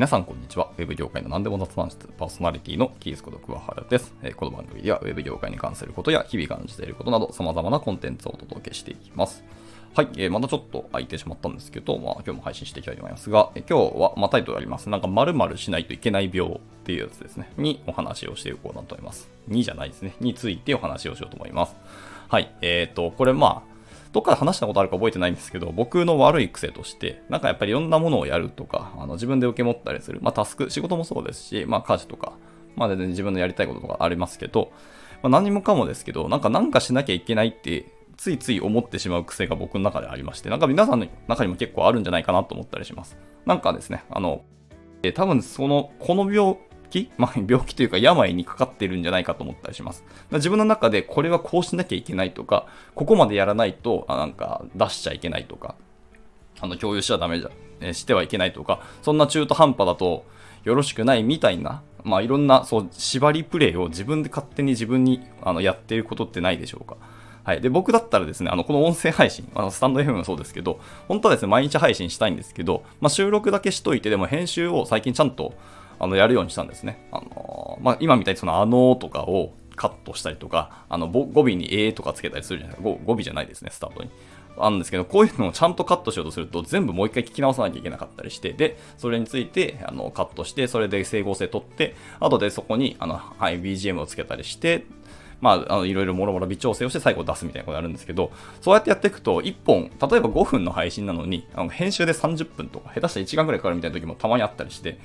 皆さんこんにちは。ウェブ業界の何でも雑談室パーソナリティのキースこと桑原です。この番組ではウェブ業界に関することや日々感じていることなど様々なコンテンツをお届けしていきます。はい、えーまたちょっと空いてしまったんですけど、まあ今日も配信していきたいと思いますが、え今日は、まあタイトルあります。なんか〇〇しないといけない病っていうやつですね。にお話をしていこうなと思います。にじゃないですね。についてお話をしようと思います。はい、えっ、と、これまあ、どっかで話したことあるか覚えてないんですけど、僕の悪い癖として、なんかやっぱりいろんなものをやるとか、あの自分で受け持ったりする、まあタスク、仕事もそうですし、まあ家事とか、まあ全然自分のやりたいこととかありますけど、まあ、何もかもですけど、なんかなんかしなきゃいけないって、ついつい思ってしまう癖が僕の中でありまして、なんか皆さんの中にも結構あるんじゃないかなと思ったりします。なんかですね、あの、え多分その、この病気？まあ、病気というか病にかかってるんじゃないかと思ったりします。自分の中でこれはこうしなきゃいけないとか、ここまでやらないと、あなんか出しちゃいけないとか、あの、共有しちゃダメじゃ、えしてはいけないとか、そんな中途半端だとよろしくないみたいな、まあいろんな、そう、縛りプレイを自分で勝手に自分にあのやってることってないでしょうか。はい。で、僕だったらですね、あの、この音声配信、あのスタンド FM もそうですけど、本当はですね、毎日配信したいんですけど、まあ、収録だけしといて、でも編集を最近ちゃんと、あの、やるようにしたんですね。あのーまあ、今みたいにその、あのーとかをカットしたりとか、あの、語尾にえーとかつけたりするじゃないですか。語語尾じゃないですね、スタートに。あるんですけど、こういうのをちゃんとカットしようとすると、全部もう一回聞き直さなきゃいけなかったりして、で、それについて、あの、カットして、それで整合性取って、後でそこに、あの、はい、BGM をつけたりして、まあ、あのいろいろもろもろ微調整をして最後出すみたいなことやるんですけど、そうやってやっていくと、1本、例えば5分の配信なのに、あの編集で30分とか、下手したら1時間くらいかかるみたいな時もたまにあったりして、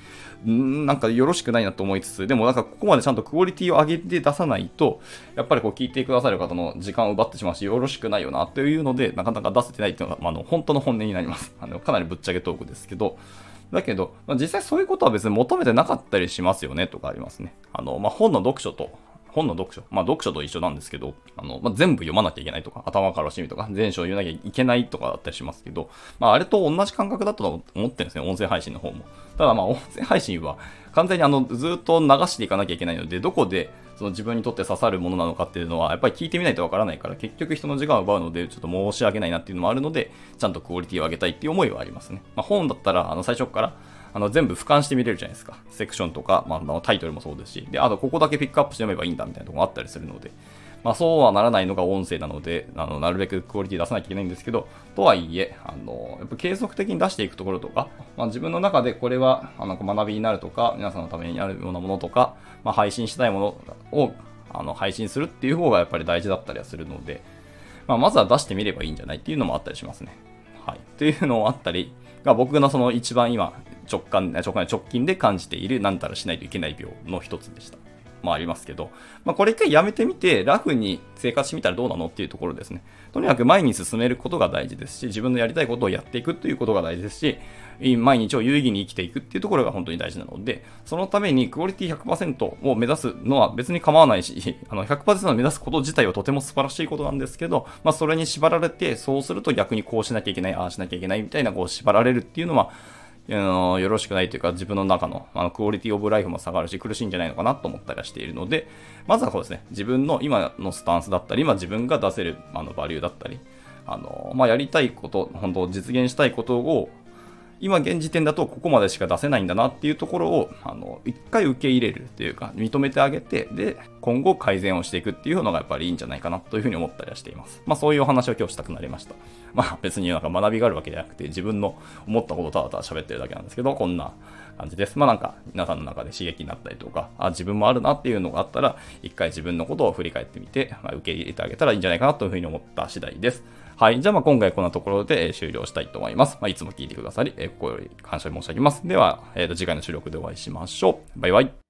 んーなんかよろしくないなと思いつつ、でもなんかここまでちゃんとクオリティを上げて出さないと、やっぱりこう聞いてくださる方の時間を奪ってしまうし、よろしくないよなというので、なかなか出せてないっていうのが、まあ、あの本当の本音になります。あのかなりぶっちゃけトークですけど、だけど、まあ、実際そういうことは別に求めてなかったりしますよねとかありますね。あの、まあ、本の読書と、本の読書。まあ読書と一緒なんですけど、あの、まあ、全部読まなきゃいけないとか、頭から趣味とか、全書を言わなきゃいけないとかだったりしますけど、まああれと同じ感覚だと思ってるんですね、音声配信の方も。ただまあ音声配信は完全にあの、ずっと流していかなきゃいけないので、どこでその自分にとって刺さるものなのかっていうのは、やっぱり聞いてみないとわからないから、結局人の時間を奪うので、ちょっと申し訳ないなっていうのもあるので、ちゃんとクオリティを上げたいっていう思いはありますね。まあ本だったら、あの、最初から、あの全部俯瞰して見れるじゃないですか。セクションとか、まあ、タイトルもそうですし、で、あとここだけピックアップして読めばいいんだみたいなところがあったりするので、まあそうはならないのが音声なので、あのなるべくクオリティ出さなきゃいけないんですけど、とはいえ、あの、やっぱ継続的に出していくところとか、まあ自分の中でこれはあの学びになるとか、皆さんのためになるようなものとか、まあ配信したいものをあの配信するっていう方がやっぱり大事だったりはするので、まあまずは出してみればいいんじゃないっていうのもあったりしますね。はい。っていうのもあったり、が僕のその一番今直感、直感直近で感じているなんたらしないといけない病の一つでした。まあありますけど、まあこれ一回やめてみて、ラフに生活してみたらどうなのっていうところですね。とにかく前に進めることが大事ですし、自分のやりたいことをやっていくっていうことが大事ですし、毎日を有意義に生きていくっていうところが本当に大事なので、そのためにクオリティ100%を目指すのは別に構わないし、あの100%を目指すこと自体はとても素晴らしいことなんですけど、まあそれに縛られて、そうすると逆にこうしなきゃいけない、ああしなきゃいけないみたいなこう縛られるっていうのは、のよろしくないというか、自分の中のあのクオリティオブライフも下がるし、苦しいんじゃないのかなと思ったりはしているので、まずはこうですね、自分の今のスタンスだったり、今自分が出せるあのバリューだったり、あのまあ、やりたいこと、本当実現したいことを、今現時点だとここまでしか出せないんだなっていうところを、あの、一回受け入れるというか、認めてあげて、で、今後改善をしていくっていうのがやっぱりいいんじゃないかなというふうに思ったりはしています。まあそういうお話を今日したくなりました。まあ別になんか学びがあるわけじゃなくて、自分の思ったことをただただ喋ってるだけなんですけど、こんな感じです。まあなんか皆さんの中で刺激になったりとか、あ、自分もあるなっていうのがあったら、一回自分のことを振り返ってみて、まあ、受け入れてあげたらいいんじゃないかなというふうに思った次第です。はい。じゃあまあ今回こんなところで終了したいと思います。まあいつも聞いてくださり、えー心より感謝申し上げます。では、えーと次回の収録でお会いしましょう。バイバイ。